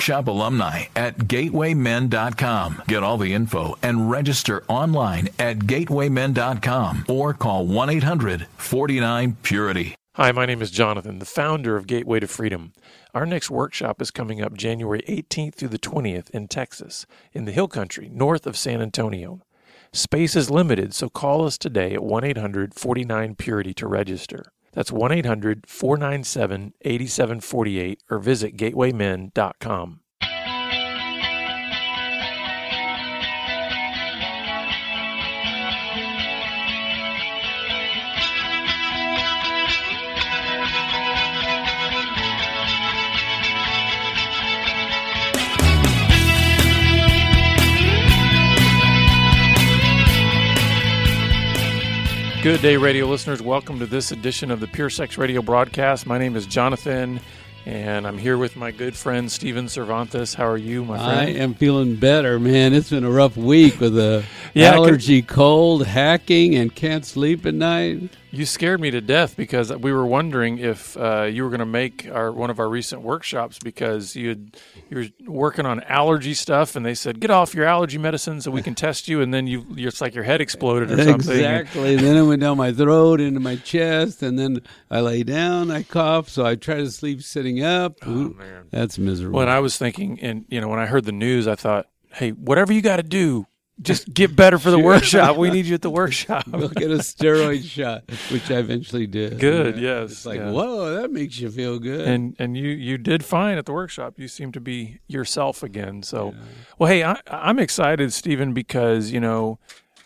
workshop alumni at gatewaymen.com. Get all the info and register online at gatewaymen.com or call 1 800 49 Purity. Hi, my name is Jonathan, the founder of Gateway to Freedom. Our next workshop is coming up January 18th through the 20th in Texas, in the Hill Country, north of San Antonio. Space is limited, so call us today at 1 800 49 Purity to register. That's 1 800 497 8748 or visit gatewaymen.com. Good day, radio listeners. Welcome to this edition of the Pure Sex Radio broadcast. My name is Jonathan, and I'm here with my good friend Stephen Cervantes. How are you, my friend? I am feeling better, man. It's been a rough week with a yeah, allergy, cold, hacking, and can't sleep at night. You scared me to death because we were wondering if uh, you were going to make our one of our recent workshops because you had, you were working on allergy stuff and they said get off your allergy medicine so we can test you and then you it's like your head exploded or something. Exactly. then it went down my throat into my chest and then I lay down, I cough, so I try to sleep sitting up. Oh man, that's miserable. When I was thinking, and you know, when I heard the news, I thought, hey, whatever you got to do, just get better for the workshop. We need you at the workshop. we'll get a steroid shot, which I eventually did. Good, yes. It's like, yeah. whoa, that makes you feel good. And and you you did fine at the workshop. You seem to be yourself again. So, yeah. well, hey, I, I'm excited, Stephen, because you know,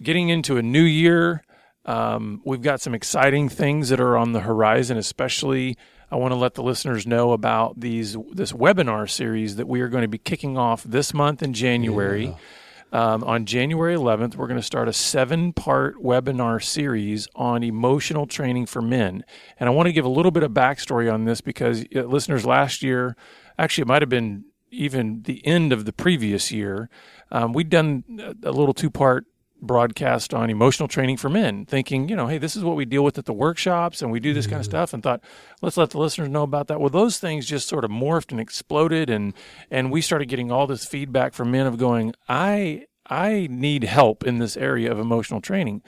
getting into a new year, um, we've got some exciting things that are on the horizon. Especially, I want to let the listeners know about these this webinar series that we are going to be kicking off this month in January. Yeah um, on January 11th, we're going to start a seven part webinar series on emotional training for men. And I want to give a little bit of backstory on this because uh, listeners, last year, actually, it might have been even the end of the previous year, um, we'd done a little two part broadcast on emotional training for men, thinking, you know, hey, this is what we deal with at the workshops and we do this kind of mm-hmm. stuff, and thought, let's let the listeners know about that. Well, those things just sort of morphed and exploded, and and we started getting all this feedback from men of going, I I need help in this area of emotional training.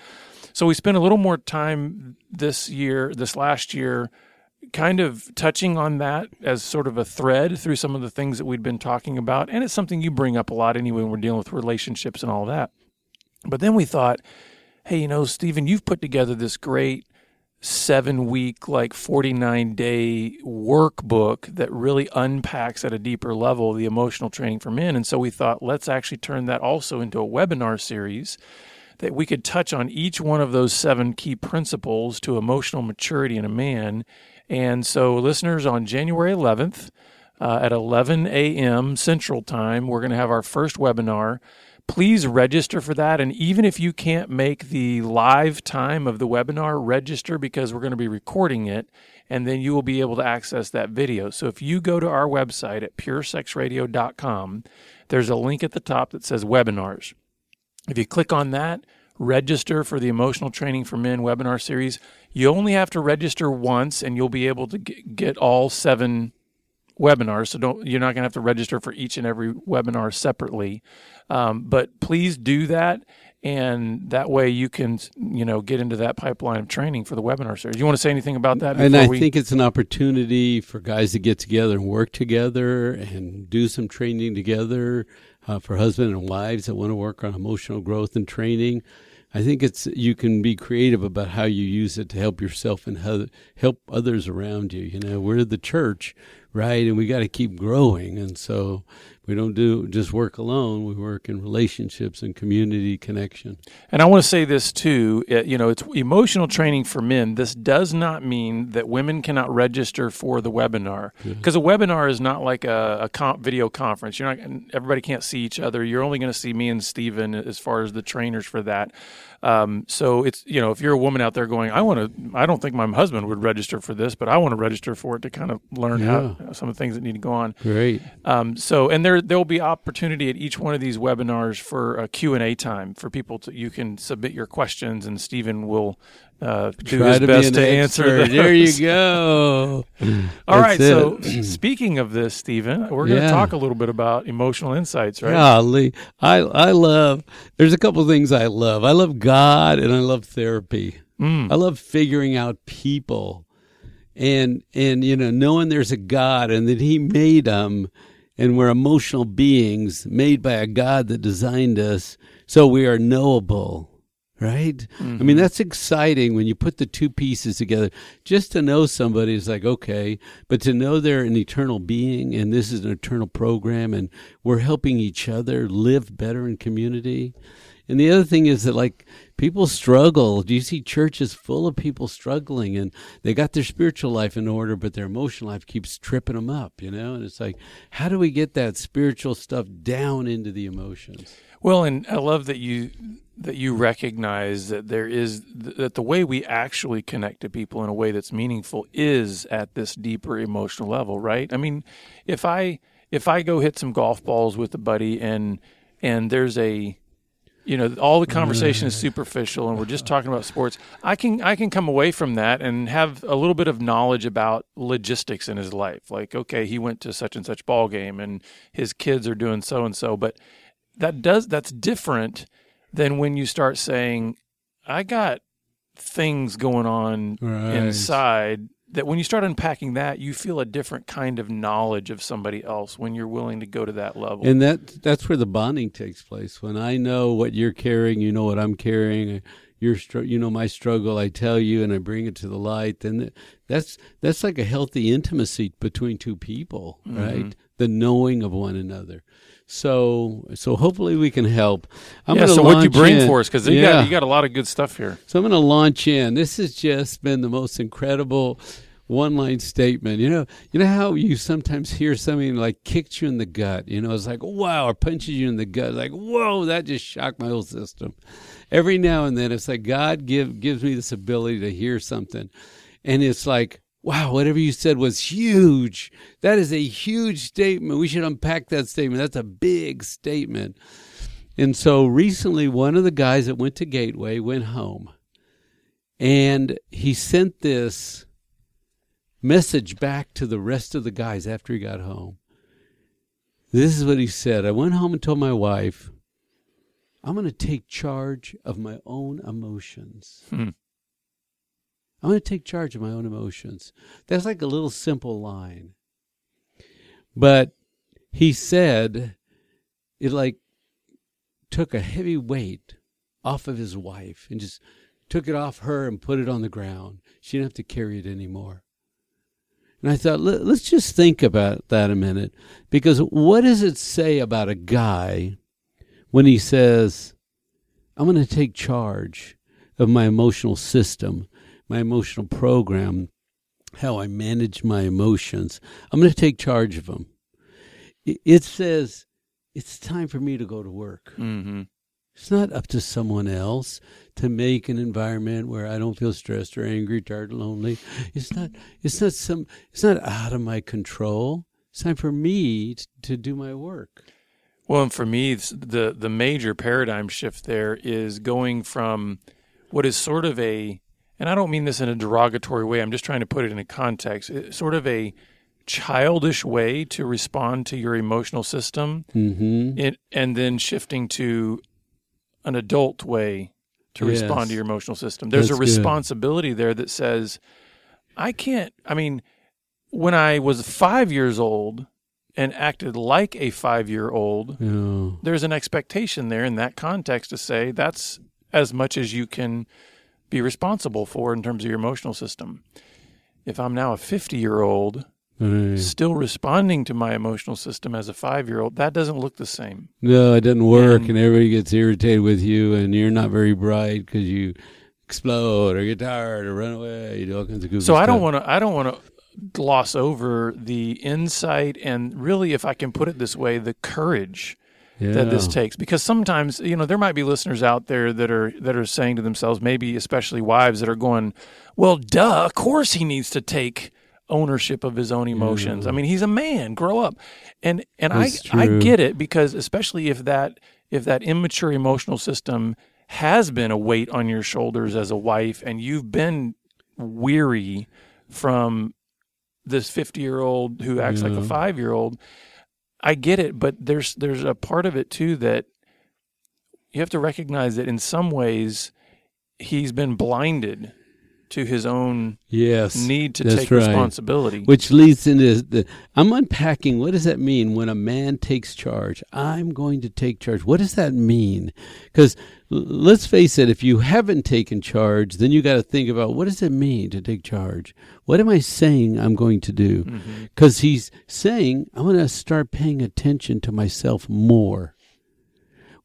So we spent a little more time this year, this last year, kind of touching on that as sort of a thread through some of the things that we'd been talking about. And it's something you bring up a lot anyway when we're dealing with relationships and all that. But then we thought, hey, you know, Stephen, you've put together this great seven week, like 49 day workbook that really unpacks at a deeper level the emotional training for men. And so we thought, let's actually turn that also into a webinar series that we could touch on each one of those seven key principles to emotional maturity in a man. And so, listeners, on January 11th uh, at 11 a.m. Central Time, we're going to have our first webinar please register for that. And even if you can't make the live time of the webinar, register because we're going to be recording it and then you will be able to access that video. So if you go to our website at puresexradio.com, there's a link at the top that says webinars. If you click on that, register for the Emotional Training for Men webinar series. You only have to register once and you'll be able to get all seven webinars. So don't you're not going to have to register for each and every webinar separately. Um, but please do that, and that way you can you know get into that pipeline of training for the webinar series. You want to say anything about that? And I we... think it's an opportunity for guys to get together and work together and do some training together. Uh, for husband and wives that want to work on emotional growth and training. I think it's you can be creative about how you use it to help yourself and help others around you. You know, we're the church, right? And we got to keep growing. And so We don't do just work alone. We work in relationships and community connection. And I want to say this too. uh, You know, it's emotional training for men. This does not mean that women cannot register for the webinar because a webinar is not like a, a comp video conference. You're not. Everybody can't see each other. You're only going to see me and Stephen as far as the trainers for that. Um, so it's you know if you're a woman out there going, I want to, I don't think my husband would register for this, but I want to register for it to kind of learn how some of the things that need to go on. Great. Um, so and there there will be opportunity at each one of these webinars for a Q and A time for people to you can submit your questions and Stephen will uh, do Try his to best be to answer. expert. There you go. All right. That's So speaking of this, Stephen, we're going to Yeah. talk a little bit about emotional insights, right? Golly, I I love. There's a couple things I love. I love God and I love therapy. Mm. I love figuring out people, and and you know knowing there's a God and that He made them, and we're emotional beings made by a God that designed us, so we are knowable. Right? I mean, mm-hmm. that's exciting when you put the two pieces together. Just to know somebody is like, okay, but to know they're an eternal being and this is an eternal program and we're helping each other live better in community. And the other thing is that, like, people struggle. Do you see churches full of people struggling and they got their spiritual life in order, but their emotional life keeps tripping them up, you know? And it's like, how do we get that spiritual stuff down into the emotions? Well, and I love that you that you recognize that there is that the way we actually connect to people in a way that's meaningful is at this deeper emotional level, right? I mean, if I if I go hit some golf balls with a buddy and and there's a you know all the conversation is superficial and we're just talking about sports i can i can come away from that and have a little bit of knowledge about logistics in his life like okay he went to such and such ball game and his kids are doing so and so but that does that's different than when you start saying i got things going on Right. inside that when you start unpacking that you feel a different kind of knowledge of somebody else when you're willing to go to that level And that that's where the bonding takes place. When I know what you're carrying, you know what I'm carrying. Your str- you know my struggle. I tell you, and I bring it to the light. Then th- that's that's like a healthy intimacy between two people, mm-hmm. right? The knowing of one another. So so hopefully we can help. I'm yeah, so what you bring in. for us because you Yeah. got you got a lot of good stuff here. So I'm going to launch in. This has just been the most incredible one-line statement. You know, you know how you sometimes hear something like kicked you in the gut. You know, it's like wow, or punches you in the gut. Like whoa, that just shocked my whole system. Every now and then, it's like God give gives me this ability to hear something, and it's like. Wow, whatever you said was huge. That is a huge statement. We should unpack that statement. That's a big statement. And so recently, one of the guys that went to Gateway went home and he sent this message back to the rest of the guys after he got home. This is what he said I went home and told my wife, I'm going to take charge of my own emotions. Hmm. I'm going to take charge of my own emotions. That's like a little simple line. But he said it like took a heavy weight off of his wife and just took it off her and put it on the ground. She didn't have to carry it anymore. And I thought, let, let's just think about that a minute. Because what does it say about a guy when he says, I'm going to take charge of my emotional system, my emotional program, how I manage my emotions? I'm going to take charge of them. It- says, it's time for me to go to work. Mm-hmm. It's not up to someone else to make an environment where I don't feel stressed or angry, tired, lonely. It's not. It's not some. It's not out of my control. It's time for me t- to do my work. Well, and for me, the the major paradigm shift there is going from what is sort of a, and I don't mean this in a derogatory way. I'm just trying to put it in a context. It's sort of a childish way to respond to your emotional system, Mm-hmm. it, and then shifting to an adult way to Yes. respond to your emotional system. There's That's a good. responsibility there that says, I can't. I mean, when I was five years old and acted like a five year old, Yeah. there's an expectation there in that context to say that's as much as you can be responsible for in terms of your emotional system. If I'm now a 50 year old Right. Mm. still responding to my emotional system as a five year old, that doesn't look the same. No, it doesn't work, And- and, everybody gets irritated with you, and you're not very bright because you explode or get tired or run away. You do all kinds of goofy So I don't want to. I don't want to gloss over the insight and really, if I can put it this way, the courage that this takes. Because sometimes, you know, there might be listeners out there that are that are saying to themselves, maybe especially wives that are going, "Well, duh, of course he needs to take." ownership of his own emotions. I mean, he's a man, grow up. And and I That's I true. get it because especially if that if that immature emotional system has been a weight on your shoulders as a wife and you've been weary from this 50 year old who acts like a five year old i get it but there's there's a part of it too that you have to recognize that in some ways he's been blinded to his own Yes, need to take right. responsibility Which leads into the. I'm unpacking. What does that mean when a man takes charge? I'm going to take charge. What does that mean? Because let's face it, if you haven't taken charge, then you got to think about what does it mean to take charge. What am I saying I'm going to do? Mm-hmm. Because he's saying I'm going to start paying attention to myself more.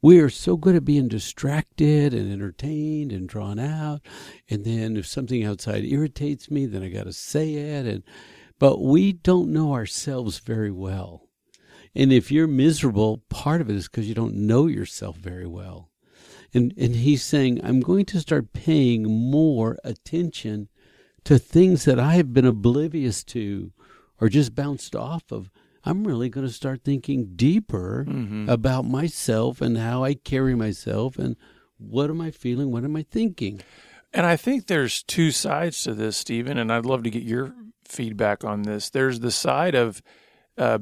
We are so good at being distracted and entertained and drawn out. And then if something outside irritates me, then I got to say it. And but we don't know ourselves very well. And if you're miserable, part of it is because you don't know yourself very well. And and he's saying, I'm going to start paying more attention to things that I have been oblivious to or just bounced off of. I'm really going to start thinking deeper Mhm. about myself and how I carry myself and what am I feeling, what am I thinking. And I think there's two sides to this, Stephen, and I'd love to get your feedback on this. There's the side of uh,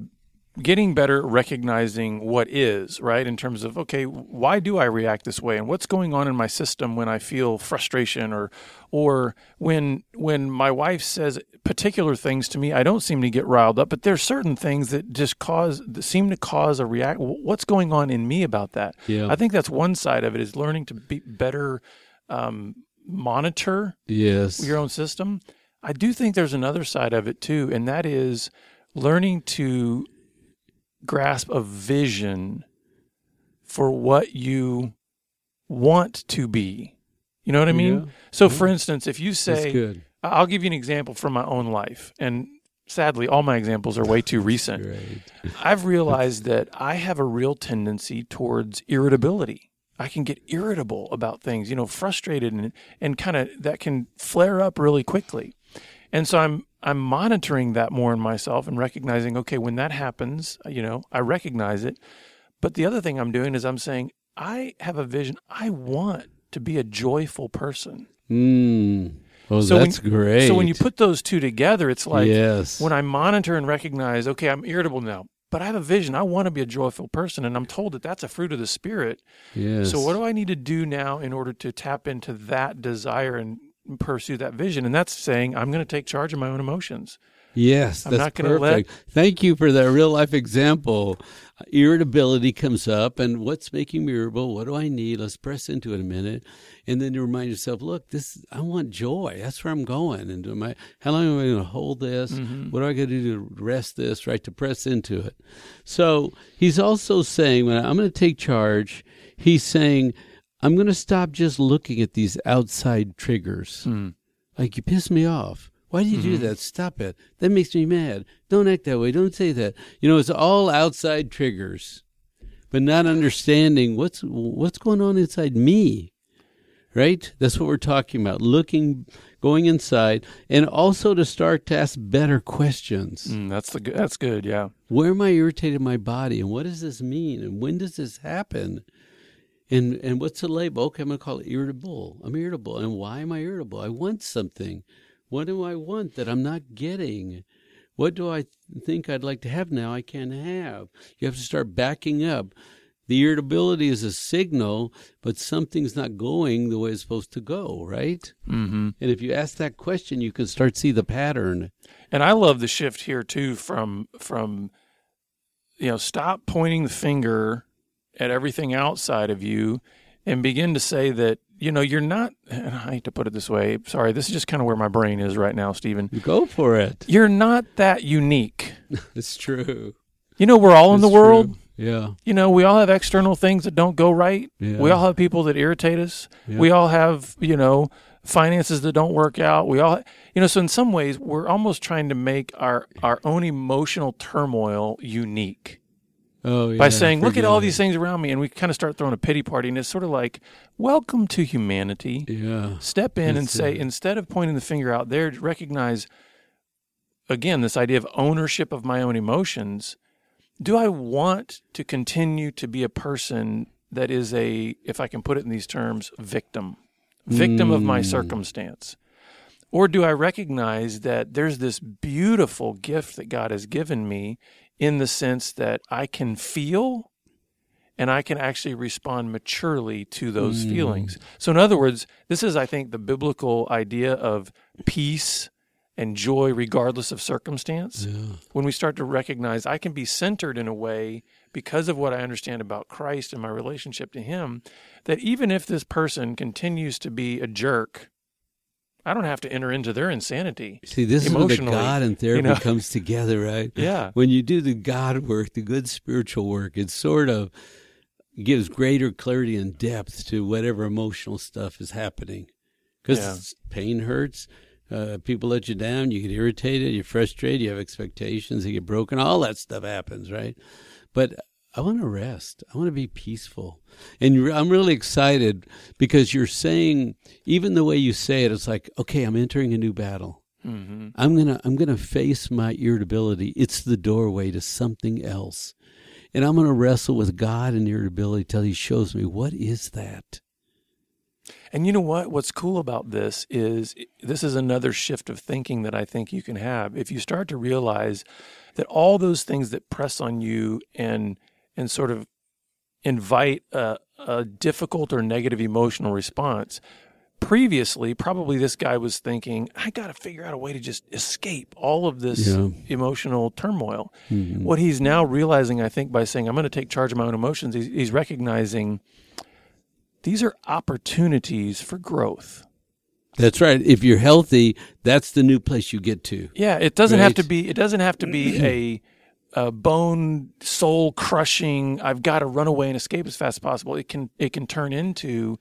getting better at recognizing what is, right? In terms of, okay, why do I react this way? And what's going on in my system when I feel frustration or or when when my wife says particular things to me, I don't seem to get riled up, but there's certain things that just cause that seem to cause a react what's going on in me about that? Yeah. I think that's one side of it is learning to be better um, monitor Yes. your own system. I do think there's another side of it too, and that is learning to grasp a vision for what you want to be. You know what I mean? Yeah. So, mm-hmm. for instance, if you say, good. I'll give you an example from my own life, and sadly, all my examples are way too recent. I've realized that I have a real tendency towards irritability. I can get irritable about things, you know, frustrated and, and kind of that can flare up really quickly. And so I'm I'm monitoring that more in myself and recognizing, okay, when that happens, you know, I recognize it. But the other thing I'm doing is I'm saying, I have a vision. I want to be a joyful person. Mm. Oh, So when- that's great. So when you put those two together, it's like yes. when I monitor and recognize, okay, I'm irritable now, but I have a vision. I want to be a joyful person, and I'm told that that's a fruit of the spirit. yes. So what do I need to do now in order to tap into that desire and pursue that vision? And that's saying I'm going to take charge of my own emotions. Yes, I'm that's not gonna let- Thank you for that real life example. Irritability comes up, and what's making me irritable? What do I need? Let's press into it a minute, and then you remind yourself, look, this I want joy. That's where I'm going. And am I, how long am I going to hold this? Mm-hmm. What do I got to do to rest this? Right to press into it. So he's also saying, when I'm going to take charge, he's saying, I'm going to stop just looking at these outside triggers. Hmm. Like you piss me off. Why do you do that? Stop it. That makes me mad. Don't act that way. Don't say that. You know, it's all outside triggers, but not understanding what's what's going on inside me. Right? That's what we're talking about. Looking, going inside, and also to start to ask better questions. Mm, that's the. That's good. Yeah. Where am I irritated in my body, and what does this mean, and when does this happen? And and what's the label? Okay, I'm going to call it irritable. I'm irritable, and why am I irritable? I want something. What do I want that I'm not getting? What do I think I'd like to have now I can't have? You have to start backing up. The irritability is a signal, but something's not going the way it's supposed to go, right? Mm-hmm. And if you ask that question, you can start see the pattern. And I love the shift here too from from you know stop pointing the finger at everything outside of you and begin to say that you know, you're not, and I hate to put it this way. Sorry, this is just kind of where my brain is right now, Stephen. Go for it. You're not that unique. it's true. You know, we're all in the world. true. Yeah. You know, we all have external things that don't go right. Yeah. We all have people that irritate us. Yeah. We all have, you know, finances that don't work out. We all, you know, so in some ways, we're almost trying to make our our own emotional turmoil unique Oh, yeah. by saying, "Look at all these things around me," and we kind of start throwing a pity party, and it's sort of like, "Welcome to humanity." Yeah. Step in and say, it. instead of pointing the finger out there, recognize again this idea of ownership of my own emotions. Do I want to continue to be a person that is a, if I can put it in these terms, victim, victim of my Mm. circumstance? Or do I recognize that there's this beautiful gift that God has given me in the sense that I can feel and I can actually respond maturely to those Mm. feelings? So, in other words, this is, I think, the biblical idea of peace and joy regardless of circumstance. Yeah. When we start to recognize I can be centered in a way because of what I understand about Christ and my relationship to Him, that even if this person continues to be a jerk, I don't have to enter into their insanity. See, this is where the God and therapy know. comes together, right? Yeah. When you do the God work, the good spiritual work, it sort of gives greater clarity and depth to whatever emotional stuff is happening. Because pain hurts. Uh, people let you down. You get irritated. You're frustrated. You have expectations. You get broken. All that stuff happens, right? But I want to rest. I want to be peaceful. And I'm really excited because you're saying, even the way you say it, it's like, okay, I'm entering a new battle. hmm I'm gonna I'm gonna face my irritability. It's the doorway to something else, and I'm gonna wrestle with God and irritability till He shows me what is that. And you know what? What's cool about this is this is another shift of thinking that I think you can have. If you start to realize that all those things that press on you and and sort of invite a, a difficult or negative emotional response, previously probably this guy was thinking, I got to figure out a way to just escape all of this Yeah. emotional turmoil. Mhm. What he's now realizing, I think, by saying, I'm going to take charge of my own emotions, he's, he's recognizing these are opportunities for growth. That's right. If you're healthy, that's the new place you get to. Yeah, it doesn't have to be. It doesn't have to be a, a bone soul crushing. I've got to run away and escape as fast as possible. It can. It can turn into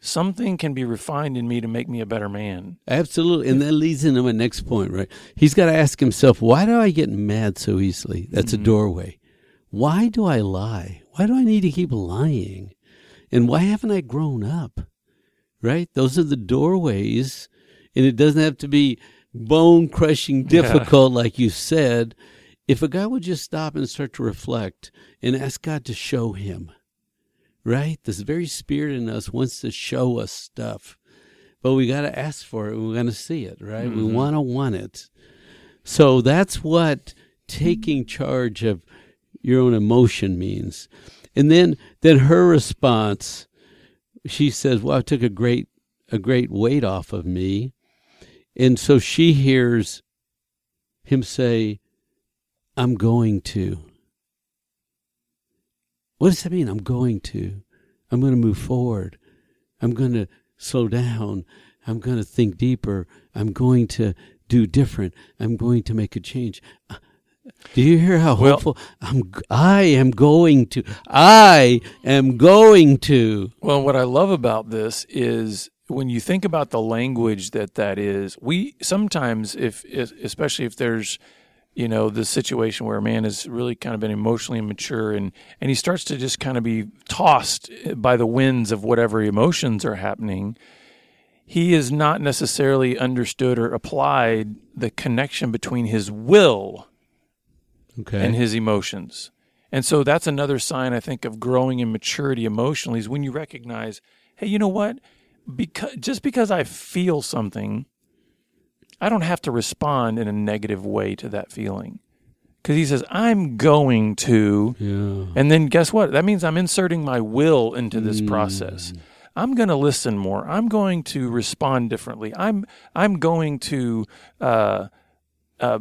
something can be refined in me to make me a better man. Absolutely, and that leads into my next point. Right? He's got to ask himself, why do I get mad so easily? That's a mm-hmm. doorway. Why do I lie? Why do I need to keep lying? And why haven't I grown up? Right? Those are the doorways. And it doesn't have to be bone crushing Yeah. difficult, like you said. If a guy would just stop and start to reflect and ask God to show him, right? This very spirit in us wants to show us stuff. But we got to ask for it. We're going to see it, right? We Mhm. want to want it. So that's what taking charge of your own emotion means. And then then her response, she says, "Well, I took a great a great weight off of me." And so she hears him say, "I'm going to." What does that mean? I'm going to. I'm going to move forward. I'm going to slow down. I'm going to think deeper. I'm going to do different. I'm going to make a change. Do you hear how Well- hopeful I'm? I am going to. I am going to. Well, what I love about this is when you think about the language that that is. We sometimes, if especially if there's, you know, the situation where a man has really kind of been emotionally immature and and he starts to just kind of be tossed eh, by the winds of whatever emotions are happening. He is not necessarily understood or applied the connection between his will Okay. and his emotions. And so that's another sign I think of growing in maturity emotionally is when you recognize, hey, you know what? Because just because I feel something, I don't have to respond in a negative way to that feeling. Cuz he says I'm going to yeah. and then guess what? That means I'm inserting my will into this process. I'm going to listen more. I'm going to respond differently. I'm I'm going to uh, uh,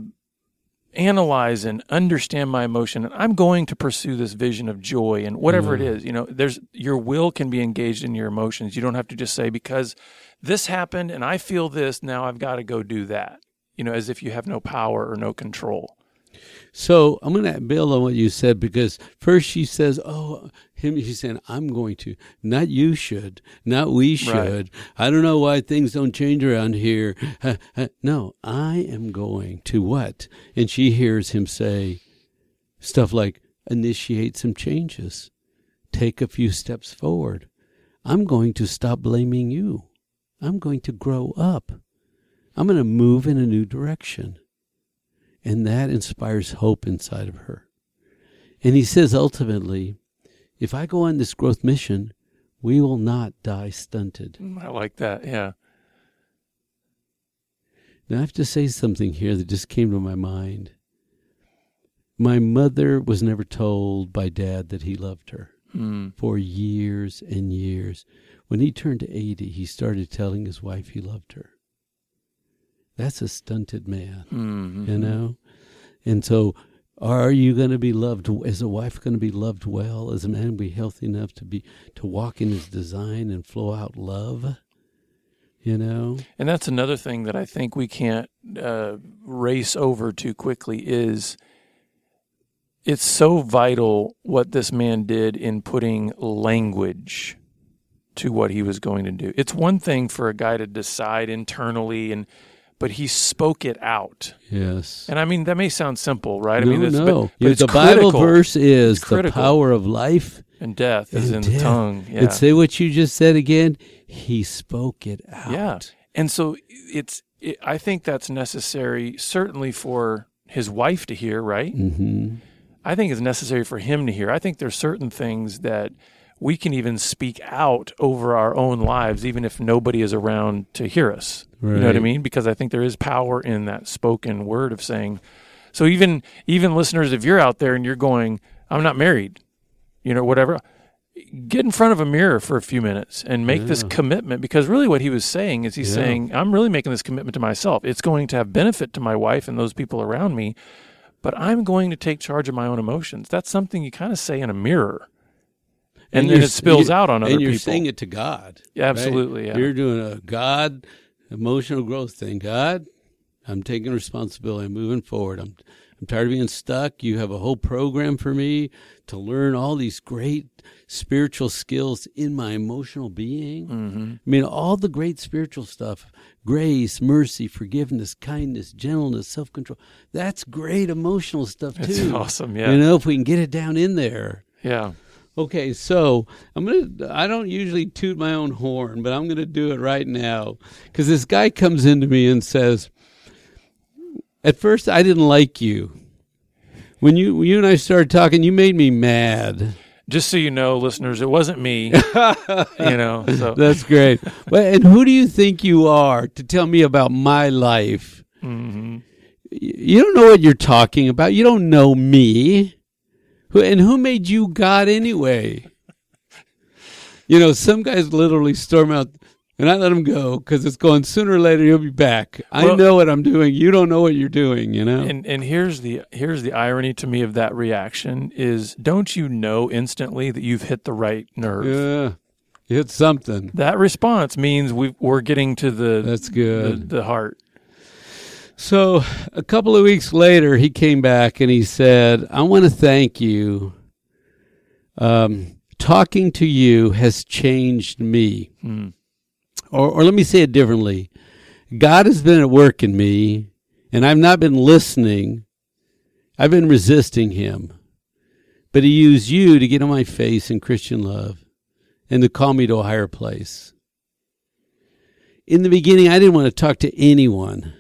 analyze and understand my emotion and I'm going to pursue this vision of joy and whatever it is, you know, there's your will can be engaged in your emotions. You don't have to just say because this happened and I feel this, now I've got to go do that. You know, as if you have no power or no control. So I'm going to build on what you said because first she says, "Oh, him." She's saying, "I'm going to, not you should, not we should. Right. I don't know why things don't change around here. No, I am going to what?" And she hears him say stuff like, "Initiate some changes, take a few steps forward. I'm going to stop blaming you. I'm going to grow up. I'm going to move in a new direction." And that inspires hope inside of her. And he says ultimately, if I go on this growth mission, we will not die stunted. Mm, I like that. Yeah. Now I have to say something here that just came to my mind. My mother was never told by dad that he loved her Mm. for years and years. When he turned 80, he started telling his wife he loved her. That's a stunted man. Mm. you know and so are you going to be loved is a wife going to be loved well is a man be healthy enough to be to walk in his design and flow out love you know And that's another thing that I think we can't uh, race over too quickly is it's so vital what this man did in putting language to what he was going to do. It's one thing for a guy to decide internally and but he spoke it out. yes And I mean that may sound simple, right? I mean no. but, but Yeah, the bible critical. verse is the power of life and death is in and the tongue. Yeah. and say what you just said again he spoke it out Yeah. And so it's it, I think that's necessary certainly for his wife to hear, right? hmm I think it's necessary for him to hear. I think there's certain things that we can even speak out over our own lives even if nobody is around to hear us. You know what I mean? Because I think there is power in that spoken word of saying so even even listeners if you're out there and you're going I'm not married, you know whatever get in front of a mirror for a few minutes and make this commitment because really what he was saying is he's Yeah. saying I'm really making this commitment to myself. It's going to have benefit to my wife and those people around me, but I'm going to take charge of my own emotions. That's something you kind of say in a mirror. And, then it spills out on other people. and you're people. saying it to god Yeah, absolutely, yeah. You're doing a God emotional growth thing. God, I'm taking responsibility. I'm moving forward. I'm I'm tired of being stuck. You have a whole program for me to learn all these great spiritual skills in my emotional being. Mm-hmm. I mean, all the great spiritual stuff grace, mercy, forgiveness, kindness, gentleness, self control. That's great emotional stuff, too. It's awesome, yeah. You know, if we can get it down in there. Yeah. Okay, so I'm gonna. I don't usually toot my own horn, but I'm gonna do it right now because this guy comes into me and says, "At first, I didn't like you. When you when you and I started talking, you made me mad. Just so you know, listeners, it wasn't me. you know, so That's great. but and who do you think you are to tell me about my life? mhm. You don't know what you're talking about. You don't know me. Who and who made you God anyway? You know, some guys literally storm out, and I let him go because it's going sooner or later he'll be back. I Well- know what I'm doing. You don't know what you're doing. You know. And and here's the here's the irony to me of that reaction is don't you know instantly that you've hit the right nerve? yeah, it's something. That response means we we're getting to the That's the, good. the heart. So a couple of weeks later, he came back and he said, "I want to thank you. Um, talking to you has changed me." Mm. Or, or let me say it differently God has been at work in me, and I've not been listening. I've been resisting Him. But He used you to get on my face in Christian love and to call me to a higher place. In the beginning, I didn't want to talk to anyone.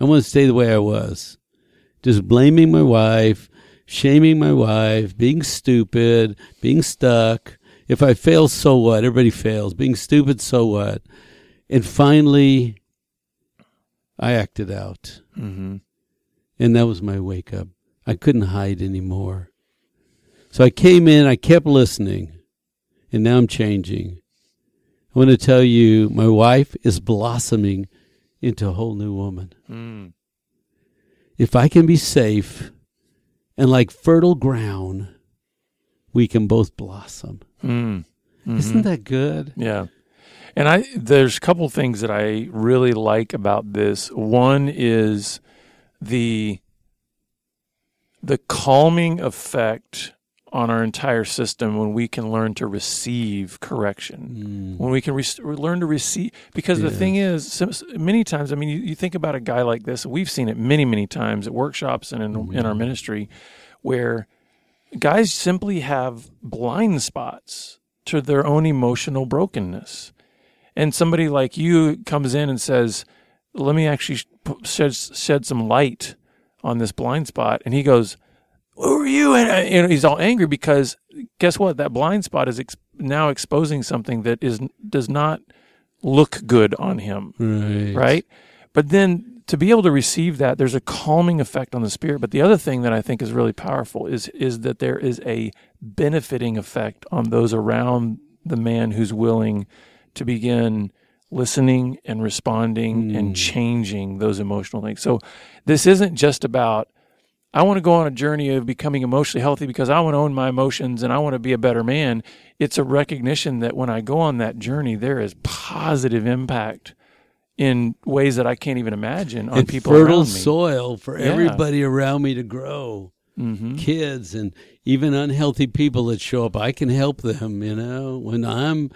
I want to stay the way I was. Just blaming my wife, shaming my wife, being stupid, being stuck. If I fail, so what? Everybody fails. Being stupid, so what? And finally, I acted out. hmm And that was my wake up. I couldn't hide anymore. So I came in, I kept listening, and now I'm changing. I want to tell you, my wife is blossoming into a whole new woman. Mm. if I can be safe and like fertile ground, we can both blossom. Mm. hmm Isn't that good? Yeah. And I there's a couple things that I really like about this. One is the the calming effect on our entire system when we can learn to receive correction. Mm. When we can re- learn to receive, because the thing is, many times, I mean, you, you think about a guy like this. We've seen it many, many times at workshops and in, in our Mhm. ministry, where guys simply have blind spots to their own emotional brokenness. And somebody like you comes in and says, "Let me actually shed shed some light on this blind spot," and he goes, "Who are you?" And, uh, you know, he's all angry because guess what? That blind spot is ex- now exposing something that is does not look good on him Right. right? But then to be able to receive that, there's a calming effect on the spirit. But the other thing that I think is really powerful is is that there is a benefiting effect on those around the man who's willing to begin listening and responding Mm. and changing those emotional things. So this isn't just about I want to go on a journey of becoming emotionally healthy because I want to own my emotions and I want to be a better man. It's a recognition that when I go on that journey, there is positive impact in ways that I can't even imagine on And people fertile around me. soil for Yeah. everybody around me to grow. hmm Kids and even unhealthy people that show up, I can help them. You know, when I'm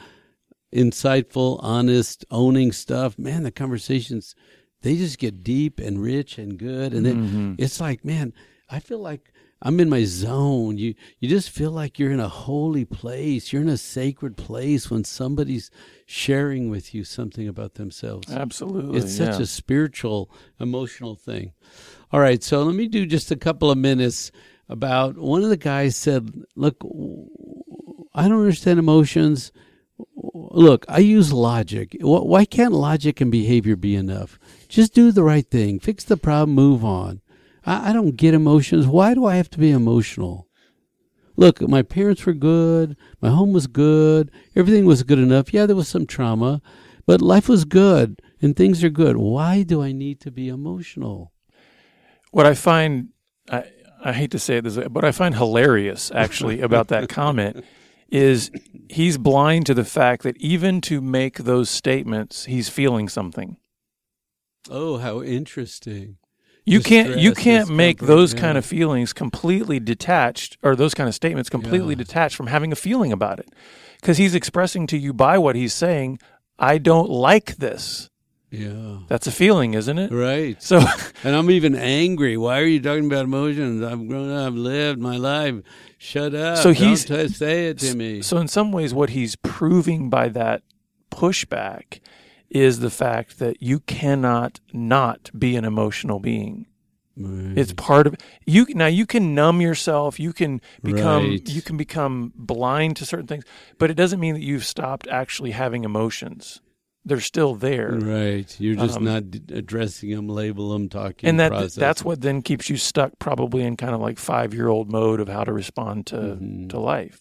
insightful, honest, owning stuff, man, the conversations they just get deep and rich and good, and then Mhm. it's like, man, I feel like I'm in my zone. You you just feel like you're in a holy place. You're in a sacred place when somebody's sharing with you something about themselves. Absolutely. It's such yeah. a spiritual, emotional thing. All right, so let me do just a couple of minutes about one of the guys said, "Look, I don't understand emotions. Look, I use logic. Why can't logic and behavior be enough? Just do the right thing, fix the problem, move on. I, I don't get emotions. Why do I have to be emotional? Look, my parents were good. My home was good. Everything was good enough. Yeah, there was some trauma, but life was good and things are good. Why do I need to be emotional? what I find, I, I hate to say it this way, but I find hilarious actually about that comment is he's blind to the fact that even to make those statements, he's feeling something. Oh, how interesting. You can't you can't make those yeah. kind of feelings completely detached or those kind of statements completely Yeah. detached from having a feeling about it. Cuz he's expressing to you by what he's saying, I don't like this. Yeah. That's a feeling, isn't it? Right. So And I'm even angry. Why are you talking about emotions? I've grown up, I've lived my life. Shut up. So Don't he's- t- say it to me. So in some ways what he's proving by that pushback is the fact that you cannot not be an emotional being. Right. It's part of you now you can numb yourself, you can become Right. you can become blind to certain things, but it doesn't mean that you've stopped actually having emotions. They're still there. right. You're just Um, not d- addressing them, label them, talking. And that that's what then keeps you stuck probably in kind of like 5-year-old mode of how to respond to Mhm. to life.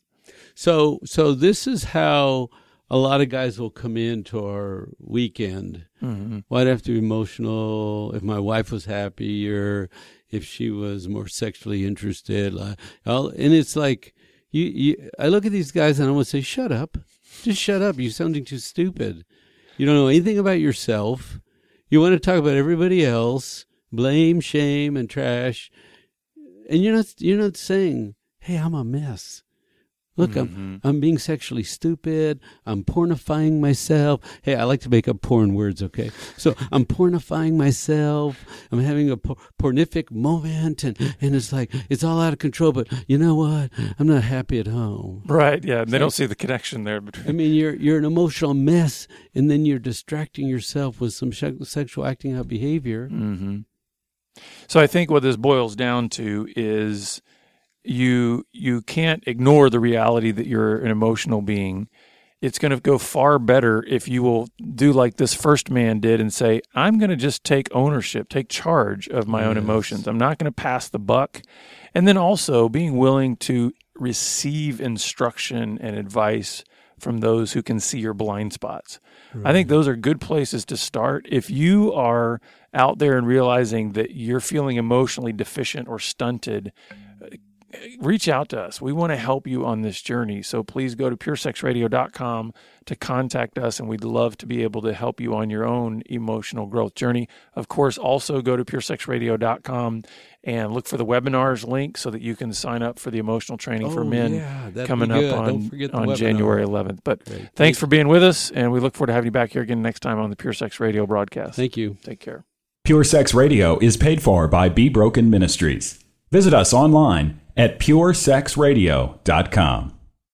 So, so this is how a lot of guys will come in to our weekend. hmm Well, I'd have to be emotional if my wife was happy or if she was more sexually interested. I'll, and it's like you, you. I look at these guys and I want to say, "Shut up! Just shut up! You're sounding too stupid. You don't know anything about yourself. You want to talk about everybody else, blame, shame, and trash, and you're not. You're not saying, "Hey, I'm a mess." Look, I'm Mhm. I'm being sexually stupid. I'm pornifying myself. Hey, I like to make up porn words, okay? So I'm pornifying myself. I'm having a por- pornific moment, and, and it's like, it's all out of control. But you know what? I'm not happy at home. Right, yeah. And they don't see the connection there between I mean, you're you're an emotional mess, and then you're distracting yourself with some sexual acting out behavior. hmm So I think what this boils down to is you you can't ignore the reality that you're an emotional being. It's going to go far better if you will do like this first man did and say, "I'm going to just take ownership, take charge of my own emotions. I'm not going to pass the buck." And then also being willing to receive instruction and advice from those who can see your blind spots. Right. I think those are good places to start. If you are out there and realizing that you're feeling emotionally deficient or stunted, reach out to us. We want to help you on this journey. So please go to puresexradio.com to contact us, and we'd love to be able to help you on your own emotional growth journey. Of course, also go to puresexradio.com and look for the webinars link so that you can sign up for the emotional training oh, for men yeah, coming up on, on January 11th. But Great. thanks for being with us, and we look forward to having you back here again next time on the Pure Sex Radio broadcast. Thank you. Take care. Pure Sex Radio is paid for by Be Broken Ministries. Visit us online at puresexradio.com.